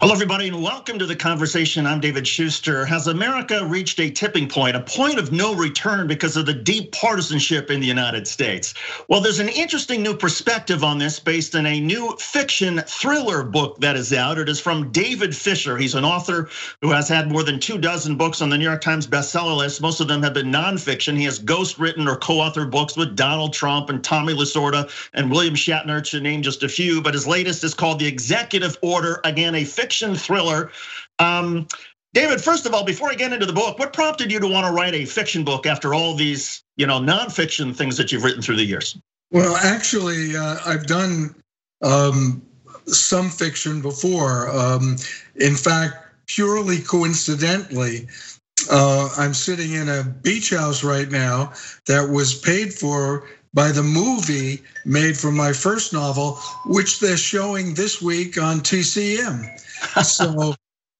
Hello, everybody, and welcome to the conversation. I'm David Shuster. Has America reached a tipping point, a point of no return because of the deep partisanship in the United States? Well, there's an interesting new perspective on this based in a new fiction thriller book that is out. It is from David Fisher. He's an author who has had more than two dozen books on the New York Times bestseller list. Most of them have been nonfiction. He has ghost written or co authored books with Donald Trump and Tommy Lasorda and William Shatner, to name just a few. But his latest is called The Executive Order, again, a fiction fiction thriller. Um, David, first of all, before I get into the book, what prompted you to want to write a fiction book after all these, you know, nonfiction things that you've written through the years? Well, actually, uh, I've done um, some fiction before. Um, in fact, purely coincidentally, uh, I'm sitting in a beach house right now that was paid for by the movie made from my first novel, which they're showing this week on TCM. So,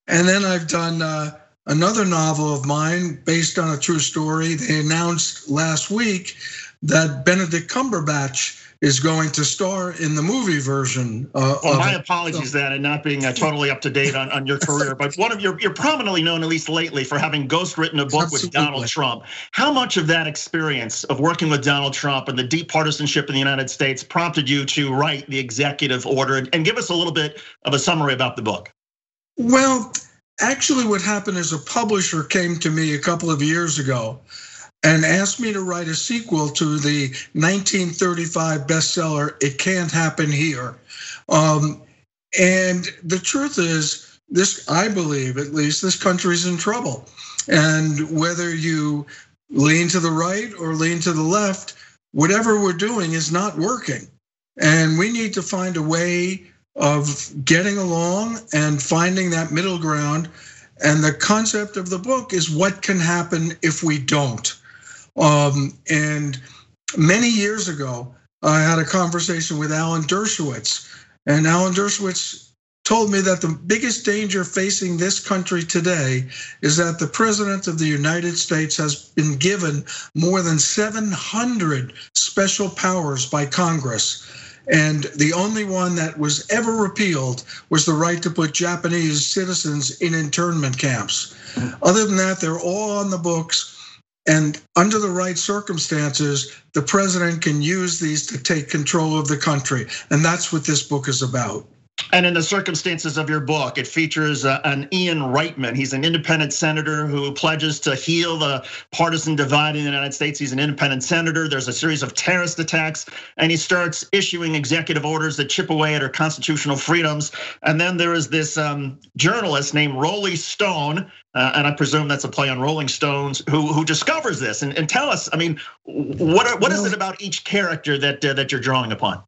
and then I've done uh, another novel of mine based on a true story. They announced last week that Benedict Cumberbatch is going to star in the movie version. Uh, well, my apologies so, then, and not being uh, totally up to date on, on your career. But one of your, you're prominently known, at least lately, for having ghost written a book Absolutely. with Donald Trump. How much of that experience of working with Donald Trump and the deep partisanship in the United States prompted you to write the executive order? And give us a little bit of a summary about the book. Well, actually, what happened is a publisher came to me a couple of years ago and asked me to write a sequel to the 1935 bestseller "It Can't Happen Here." Um, and the truth is, this I believe, at least, this country's in trouble. And whether you lean to the right or lean to the left, whatever we're doing is not working. And we need to find a way of getting along and finding that middle ground. And the concept of the book is what can happen if we don't. Um, and many years ago, I had a conversation with Alan Dershowitz, and Alan Dershowitz told me that the biggest danger facing this country today is that the president of the United States has been given more than 700 special powers by Congress. And the only one that was ever repealed was the right to put Japanese citizens in internment camps. Other than that, they're all on the books. And under the right circumstances, the president can use these to take control of the country. And that's what this book is about. And in the circumstances of your book, it features uh, an Ian Reitman. He's an independent senator who pledges to heal the partisan divide in the United States. He's an independent senator. There's a series of terrorist attacks, and he starts issuing executive orders that chip away at our constitutional freedoms. And then there is this um, journalist named Rolly Stone, uh, and I presume that's a play on Rolling Stones, who who discovers this. And, and tell us, I mean, what are, what is it about each character that uh, that you're drawing upon?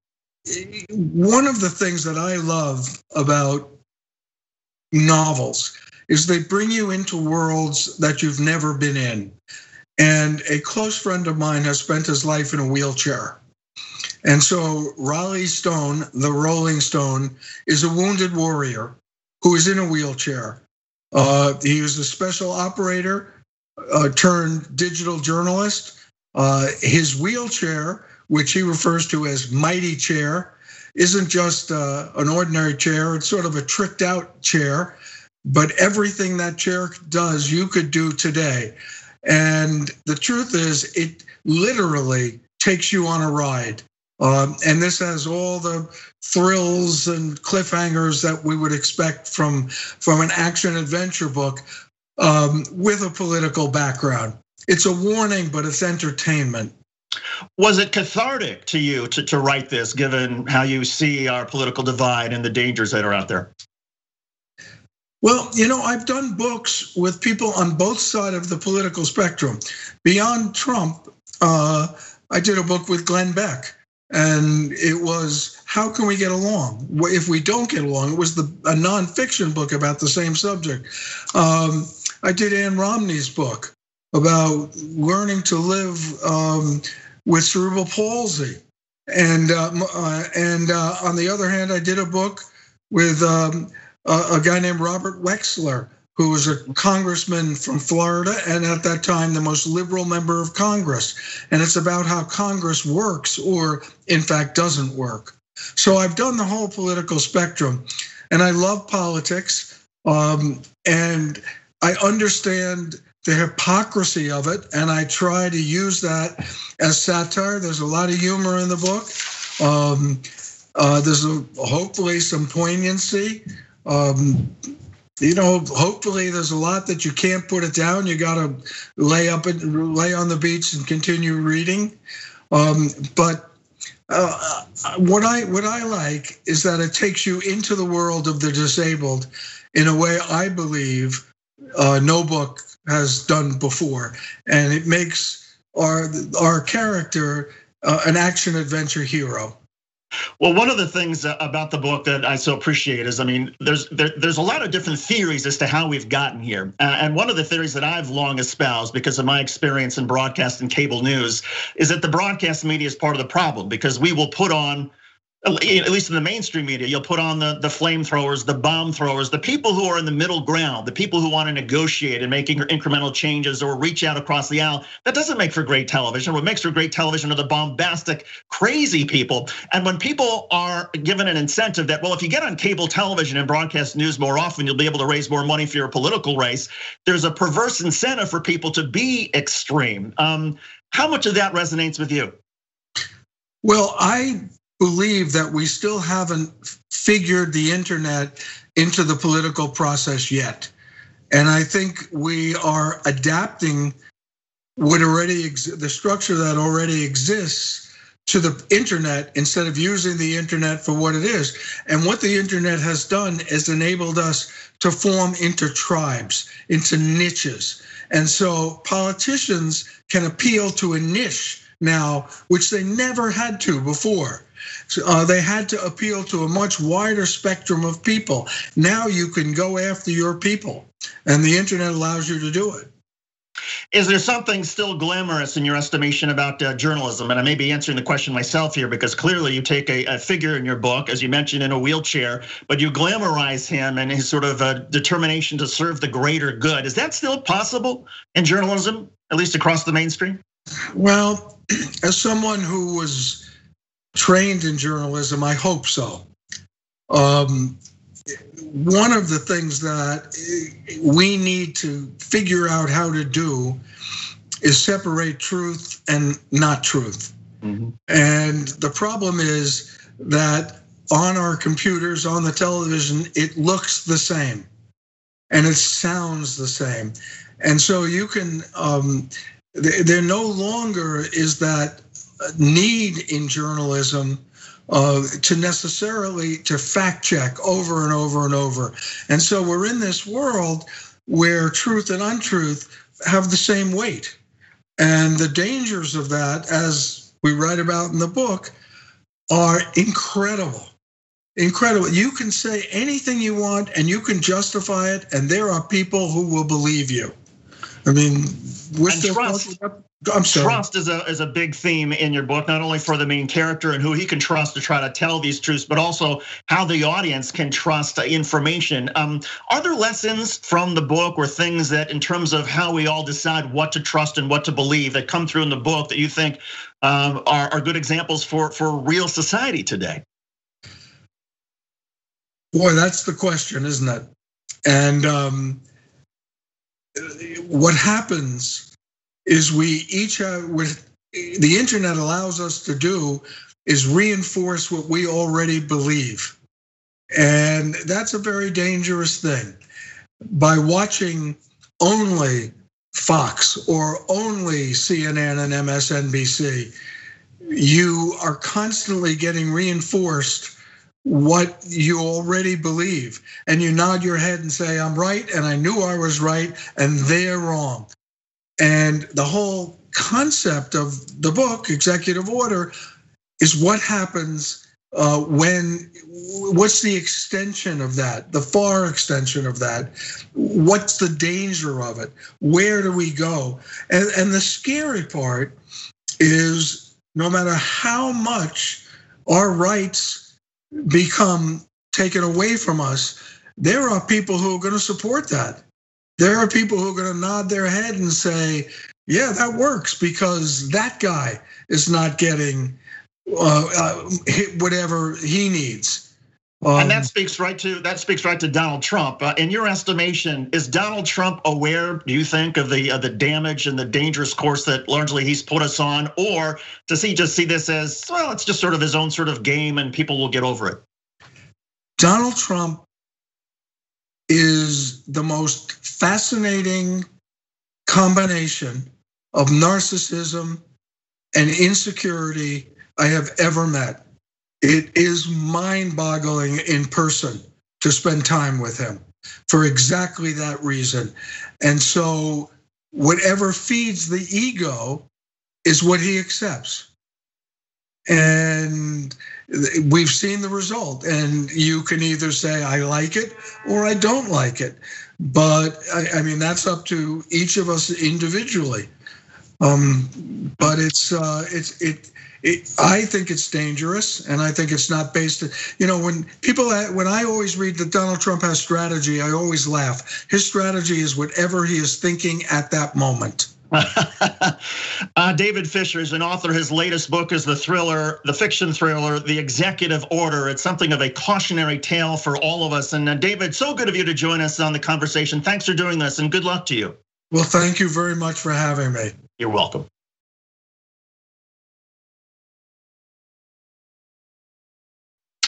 One of the things that I love about novels is they bring you into worlds that you've never been in. And a close friend of mine has spent his life in a wheelchair. And so Raleigh Stone, the Rolling Stone, is a wounded warrior who is in a wheelchair. Uh, he was a special operator uh, turned digital journalist. Uh, his wheelchair which he refers to as mighty chair, isn't just uh, an ordinary chair, it's sort of a tricked out chair. But everything that chair does, you could do today. And the truth is, it literally takes you on a ride. Um, and this has all the thrills and cliffhangers that we would expect from, from an action adventure book um, with a political background. It's a warning, but it's entertainment. Was it cathartic to you to, to write this, given how you see our political divide and the dangers that are out there? Well, you know, I've done books with people on both sides of the political spectrum. Beyond Trump, uh, I did a book with Glenn Beck, and it was how can we get along? If we don't get along, it was the a nonfiction book about the same subject. Um, I did Ann Romney's book about learning to live um, with cerebral palsy. And uh, uh, and uh, on the other hand, I did a book with um, a, guy named Robert Wexler, who was a congressman from Florida and at that time the most liberal member of Congress. And it's about how Congress works or, in fact, doesn't work. So I've done the whole political spectrum. and I love politics, um, and I understand the hypocrisy of it, and I try to use that as satire. There's a lot of humor in the book. Um, uh, there's a, hopefully some poignancy. Um, you know, hopefully there's a lot that you can't put it down. You got to lay up and lay on the beach and continue reading. Um, but uh, what I what I like is that it takes you into the world of the disabled in a way I believe uh, no book has done before, and it makes our our character uh, an action adventure hero. Well, one of the things about the book that I so appreciate is, I mean, there's there, there's a lot of different theories as to how we've gotten here, and one of the theories that I've long espoused because of my experience in broadcast and cable news is that the broadcast media is part of the problem because we will put on at least in the mainstream media, you'll put on the, the flamethrowers, the bomb throwers, the people who are in the middle ground, the people who want to negotiate and making incremental changes or reach out across the aisle. That doesn't make for great television. What makes for great television are the bombastic, crazy people. And when people are given an incentive that, well, if you get on cable television and broadcast news more often, you'll be able to raise more money for your political race. There's a perverse incentive for people to be extreme. Um, how much of that resonates with you? Well, I believe that we still haven't figured the internet into the political process yet. And I think we are adapting what already the structure that already exists to the internet instead of using the internet for what it is. And what the internet has done is enabled us to form into tribes, into niches. And so politicians can appeal to a niche now, which they never had to before. Uh, they had to appeal to a much wider spectrum of people. Now you can go after your people, and the internet allows you to do it. Is there something still glamorous in your estimation about uh, journalism? And I may be answering the question myself here because clearly you take a, a, figure in your book, as you mentioned, in a wheelchair, but you glamorize him and his sort of uh, determination to serve the greater good. Is that still possible in journalism, at least across the mainstream? Well, as someone who was trained in journalism? I hope so. Um, one of the things that we need to figure out how to do is separate truth and not truth. Mm-hmm. And the problem is that on our computers, on the television, it looks the same and it sounds the same. And so you can, um, there no longer is that need in journalism uh, to necessarily to fact check over and over and over. And so we're in this world where truth and untruth have the same weight. And the dangers of that, as we write about in the book, are incredible. Incredible. You can say anything you want and you can justify it, and there are people who will believe you. I mean, we're and trust. I'm sorry. Trust is a is a big theme in your book, not only for the main character and who he can trust to try to tell these truths, but also how the audience can trust information. Um, are there lessons from the book or things that, in terms of how we all decide what to trust and what to believe, that come through in the book that you think um, are, are good examples for for real society today? Boy, that's the question, isn't it? And um, what happens is we each have what the internet allows us to do is reinforce what we already believe. And that's a very dangerous thing. By watching only Fox or only CNN and MSNBC, you are constantly getting reinforced what you already believe. And you nod your head and say, I'm right, and I knew I was right, and they're wrong. And the whole concept of the book, Executive Order, is what happens uh, when, what's the extension of that, the far extension of that? What's the danger of it? Where do we go? And, and the scary part is no matter how much our rights become taken away from us, there are people who are going to support that there are people who are going to nod their head and say, yeah, that works because that guy is not getting uh, uh, whatever he needs. Um, and that speaks right to that speaks right to Donald Trump. Uh, in your estimation, is Donald Trump aware? Do you think of the uh, the damage and the dangerous course that largely he's put us on, or does he just see this as well? It's just sort of his own sort of game, and people will get over it. Donald Trump is the most fascinating combination of narcissism and insecurity I have ever met. It is mind boggling in person to spend time with him for exactly that reason. And so, whatever feeds the ego is what he accepts. And we've seen the result. And you can either say, I like it or I don't like it. But I, mean, that's up to each of us individually. Um, but it's uh, it's it, it. I think it's dangerous, and I think it's not based. You know, when people when I always read that Donald Trump has strategy, I always laugh. His strategy is whatever he is thinking at that moment. uh, David Fisher is an author. His latest book is the thriller, the fiction thriller, The Executive Order. It's something of a cautionary tale for all of us. And uh, David, so good of you to join us on the conversation. Thanks for doing this, and good luck to you. Well, thank you very much for having me. You're welcome.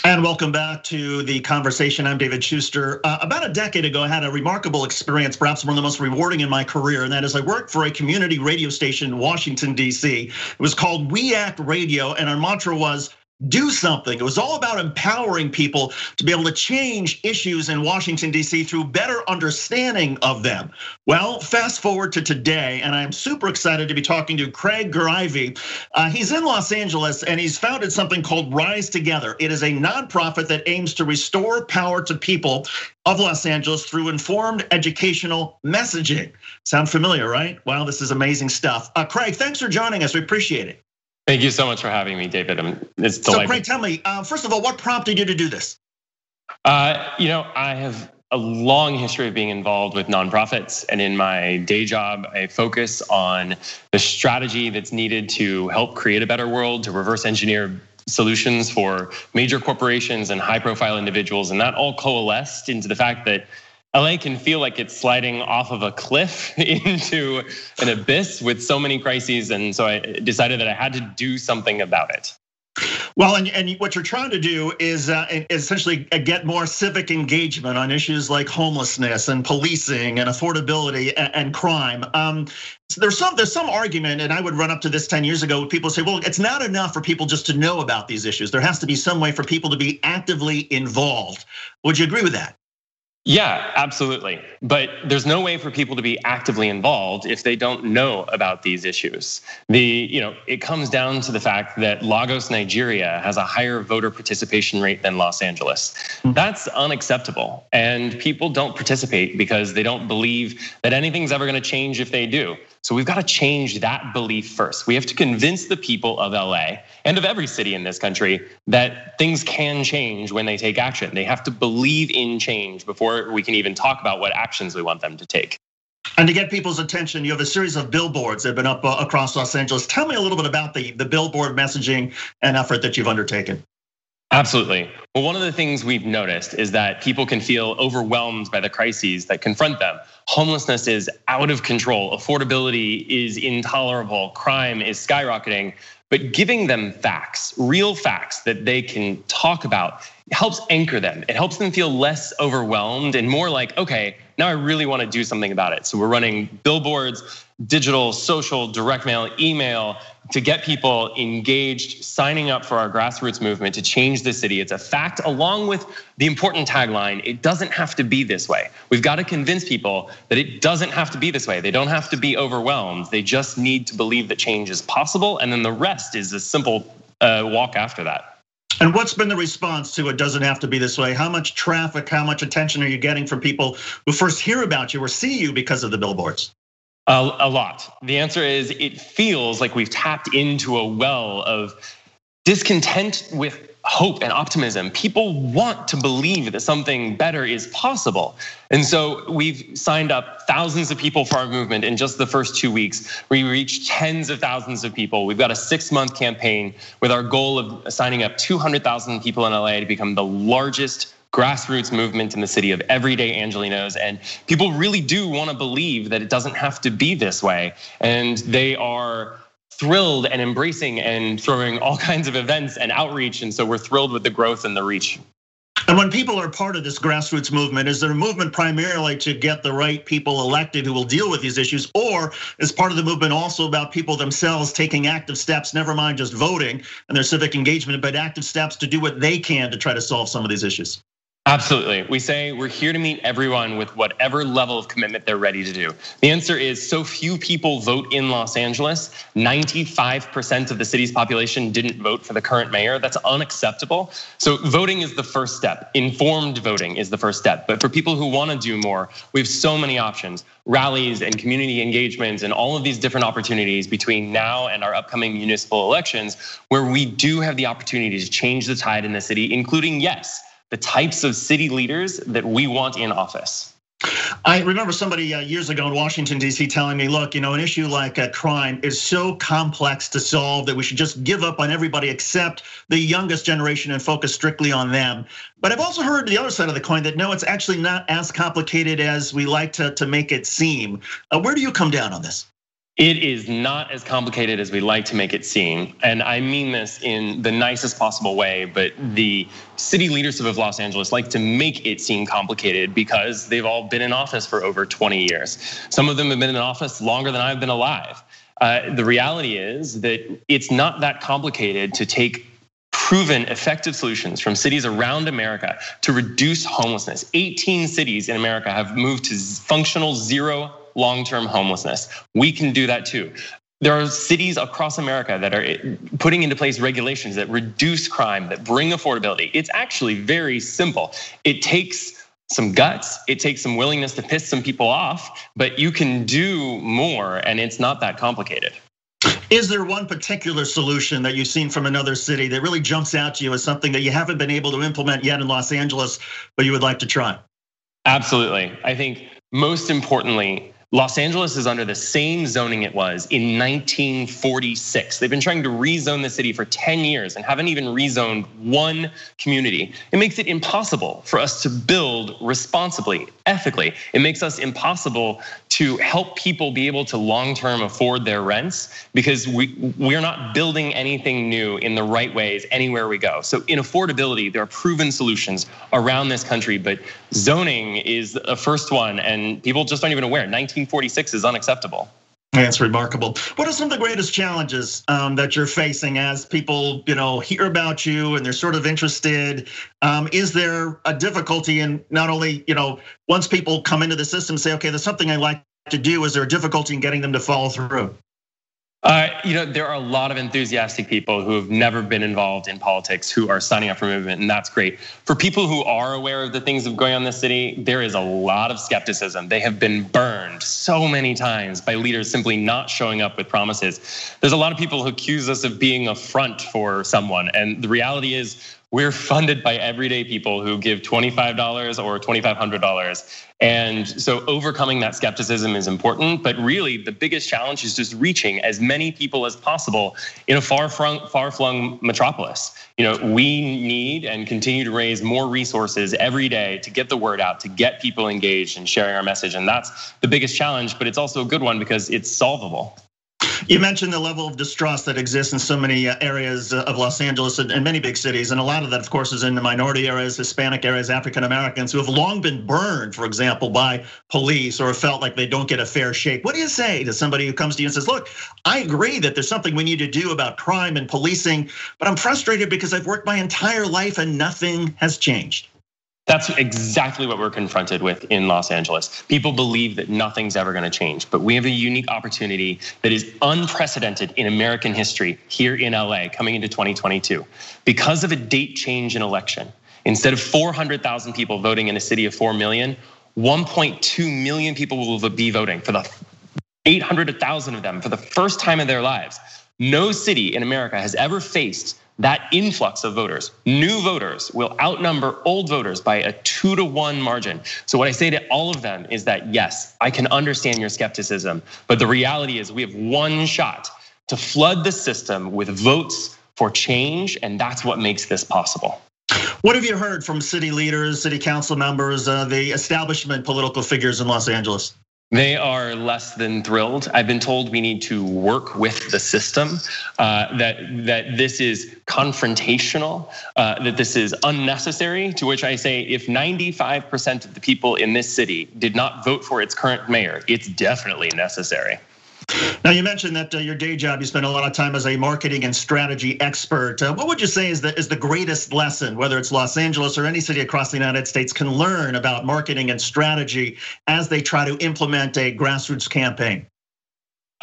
And welcome back to the conversation. I'm David Shuster. Uh, about a decade ago, I had a remarkable experience, perhaps one of the most rewarding in my career, and that is I worked for a community radio station in Washington, D.C. It was called We Act Radio, and our mantra was do something. It was all about empowering people to be able to change issues in Washington, D.C. through better understanding of them. Well, fast forward to today, and I'm super excited to be talking to Craig Greiwe. Uh, he's in Los Angeles and he's founded something called Rise Together. It is a nonprofit that aims to restore power to people of Los Angeles through informed educational messaging. Sound familiar, right? Wow, this is amazing stuff. Uh, Craig, thanks for joining us. We appreciate it. Thank you so much for having me, David. It's delightful. So, Craig, tell me, uh, first of all, what prompted you to do this? Uh, you know, I have a long history of being involved with nonprofits, and in my day job, I focus on the strategy that's needed to help create a better world, to reverse engineer solutions for major corporations and high profile individuals. And that all coalesced into the fact that LA can feel like it's sliding off of a cliff into an abyss with so many crises. And so I decided that I had to do something about it. Well, and, and what you're trying to do is uh, essentially uh, get more civic engagement on issues like homelessness and policing and affordability and, and crime. Um, so there's some there's some argument, and I would run up to this 10 years ago. People say, well, it's not enough for people just to know about these issues. There has to be some way for people to be actively involved. Would you agree with that? Yeah, absolutely. But there's no way for people to be actively involved if they don't know about these issues. The, you know, it comes down to the fact that Lagos, Nigeria has a higher voter participation rate than Los Angeles. Hmm. That's unacceptable. And people don't participate because they don't believe that anything's ever going to change if they do. So we've got to change that belief first. We have to convince the people of LA and of every city in this country that things can change when they take action. They have to believe in change before we can even talk about what actions we want them to take. And to get people's attention, you have a series of billboards that have been up uh, across Los Angeles. Tell me a little bit about the, the billboard messaging and effort that you've undertaken. Absolutely. Well, one of the things we've noticed is that people can feel overwhelmed by the crises that confront them. Homelessness is out of control, affordability is intolerable, crime is skyrocketing. But giving them facts, real facts that they can talk about, helps anchor them. It helps them feel less overwhelmed and more like, okay, now I really want to do something about it. So we're running billboards, digital, social, direct mail, email to get people engaged, signing up for our grassroots movement to change the city. It's a fact, along with the important tagline it doesn't have to be this way. We've got to convince people that it doesn't have to be this way. They don't have to be overwhelmed. They just need to believe that change is possible. And then the rest is a simple uh, walk after that. And what's been the response to it doesn't have to be this way? How much traffic, how much attention are you getting from people who first hear about you or see you because of the billboards? A, lot. The answer is it feels like we've tapped into a well of discontent with hope and optimism. People want to believe that something better is possible. And so we've signed up thousands of people for our movement in just the first two weeks. We reached tens of thousands of people. We've got a six month campaign with our goal of signing up 200,000 people in LA to become the largest grassroots movement in the city of everyday Angelenos. And people really do want to believe that it doesn't have to be this way. And they are thrilled and embracing and throwing all kinds of events and outreach. And so we're thrilled with the growth and the reach. And when people are part of this grassroots movement, is there a movement primarily to get the right people elected who will deal with these issues? Or is part of the movement also about people themselves taking active steps, never mind just voting and their civic engagement, but active steps to do what they can to try to solve some of these issues? Absolutely. We say we're here to meet everyone with whatever level of commitment they're ready to do. The answer is so few people vote in Los Angeles. 95% of the city's population didn't vote for the current mayor. That's unacceptable. So voting is the first step. Informed voting is the first step. But for people who want to do more, we have so many options rallies and community engagements and all of these different opportunities between now and our upcoming municipal elections where we do have the opportunity to change the tide in the city, including, yes, the types of city leaders that we want in office. I remember somebody uh, years ago in Washington, D.C., telling me, look, you know, an issue like uh, crime is so complex to solve that we should just give up on everybody except the youngest generation and focus strictly on them. But I've also heard the other side of the coin that no, it's actually not as complicated as we like to, to make it seem. Uh, where do you come down on this? It is not as complicated as we like to make it seem. And I mean this in the nicest possible way, but the city leadership of Los Angeles like to make it seem complicated because they've all been in office for over 20 years. Some of them have been in office longer than I've been alive. Uh, the reality is that it's not that complicated to take proven effective solutions from cities around America to reduce homelessness. 18 cities in America have moved to functional zero long term homelessness. We can do that too. There are cities across America that are putting into place regulations that reduce crime, that bring affordability. It's actually very simple. It takes some guts, it takes some willingness to piss some people off, but you can do more and it's not that complicated. Is there one particular solution that you've seen from another city that really jumps out to you as something that you haven't been able to implement yet in Los Angeles, but you would like to try? Absolutely. I think most importantly, Los Angeles is under the same zoning it was in 1946. They've been trying to rezone the city for 10 years and haven't even rezoned one community. It makes it impossible for us to build responsibly, ethically. It makes us impossible to help people be able to long-term afford their rents because we we're not building anything new in the right ways anywhere we go. So in affordability, there are proven solutions around this country, but zoning is a first one and people just aren't even aware. 1946 is unacceptable. That's remarkable. What are some of the greatest challenges um, that you're facing as people, you know, hear about you and they're sort of interested? Um, is there a difficulty in not only, you know, once people come into the system, say, okay, there's something I like to do. Is there a difficulty in getting them to follow through? Uh, you know, there are a lot of enthusiastic people who have never been involved in politics who are signing up for movement, and that's great. For people who are aware of the things are going on in the city, there is a lot of skepticism. They have been burned so many times by leaders simply not showing up with promises. There's a lot of people who accuse us of being a front for someone, and the reality is we're funded by everyday people who give $25 or $2,500. And so overcoming that skepticism is important, but really the biggest challenge is just reaching as many people as possible in a far-flung, far-flung metropolis. You know, we need and continue to raise more resources every day to get the word out, to get people engaged and sharing our message. And that's the biggest challenge, but it's also a good one because it's solvable. You mentioned the level of distrust that exists in so many uh, areas uh, of Los Angeles and many big cities. And a lot of that, of course, is in the minority areas, Hispanic areas, African Americans who have long been burned, for example, by police or felt like they don't get a fair shake. What do you say to somebody who comes to you and says, Look, I agree that there's something we need to do about crime and policing, but I'm frustrated because I've worked my entire life and nothing has changed? That's exactly what we're confronted with in Los Angeles. People believe that nothing's ever going to change, but we have a unique opportunity that is unprecedented in American history here in LA coming into 2022. Because of a date change in election, instead of 400,000 people voting in a city of 4 million, 1.2 million people will be voting for the 800,000 of them for the first time in their lives. No city in America has ever faced that influx of voters, new voters, will outnumber old voters by a two to one margin. So, what I say to all of them is that yes, I can understand your skepticism, but the reality is we have one shot to flood the system with votes for change, and that's what makes this possible. What have you heard from city leaders, city council members, uh, the establishment political figures in Los Angeles? They are less than thrilled. I've been told we need to work with the system, uh, that that this is confrontational, uh, that this is unnecessary. To which I say, if 95% of the people in this city did not vote for its current mayor, it's definitely necessary. Now, you mentioned that uh, your day job, you spend a lot of time as a marketing and strategy expert. Uh, what would you say is the, is the greatest lesson, whether it's Los Angeles or any city across the United States, can learn about marketing and strategy as they try to implement a grassroots campaign?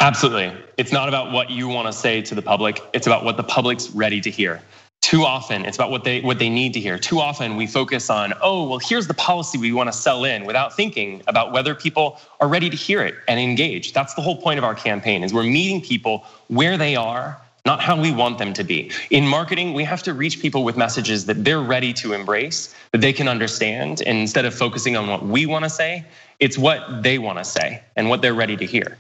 Absolutely. It's not about what you want to say to the public, it's about what the public's ready to hear. Too often, it's about what they what they need to hear. Too often, we focus on, oh, well, here's the policy we want to sell in, without thinking about whether people are ready to hear it and engage. That's the whole point of our campaign: is we're meeting people where they are, not how we want them to be. In marketing, we have to reach people with messages that they're ready to embrace, that they can understand, and instead of focusing on what we want to say, it's what they want to say and what they're ready to hear.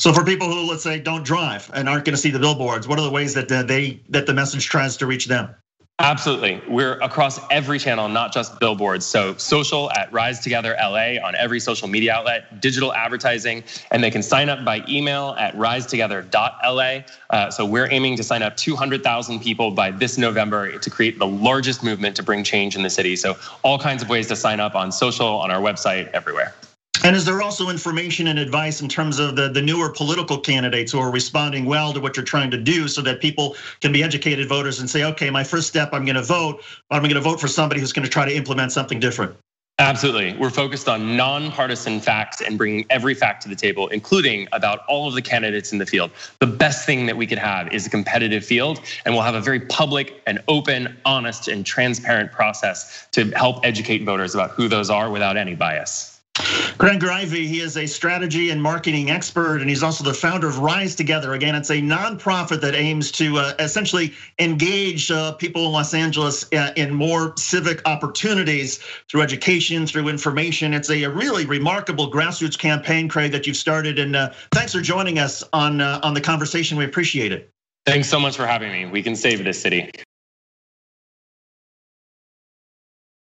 So for people who let's say don't drive and aren't going to see the billboards, what are the ways that they that the message tries to reach them? Absolutely. We're across every channel, not just billboards. So social at Rise Together LA on every social media outlet, digital advertising, and they can sign up by email at risetogether.la. Uh, so we're aiming to sign up 200,000 people by this November to create the largest movement to bring change in the city. So all kinds of ways to sign up on social, on our website, everywhere. And is there also information and advice in terms of the, the newer political candidates who are responding well to what you're trying to do so that people can be educated voters and say, okay, my first step, I'm gonna vote, but I'm gonna vote for somebody who's gonna try to implement something different? Absolutely. We're focused on nonpartisan facts and bringing every fact to the table, including about all of the candidates in the field. The best thing that we could have is a competitive field, and we'll have a very public and open, honest, and transparent process to help educate voters about who those are without any bias. Craig Greiwe, he is a strategy and marketing expert, and he's also the founder of Rise Together. Again, it's a nonprofit that aims to uh, essentially engage uh, people in Los Angeles uh, in more civic opportunities through education, through information. It's a really remarkable grassroots campaign, Craig, that you've started. And thanks for joining us on on the conversation. We appreciate it. Thanks so much for having me. We can save this city.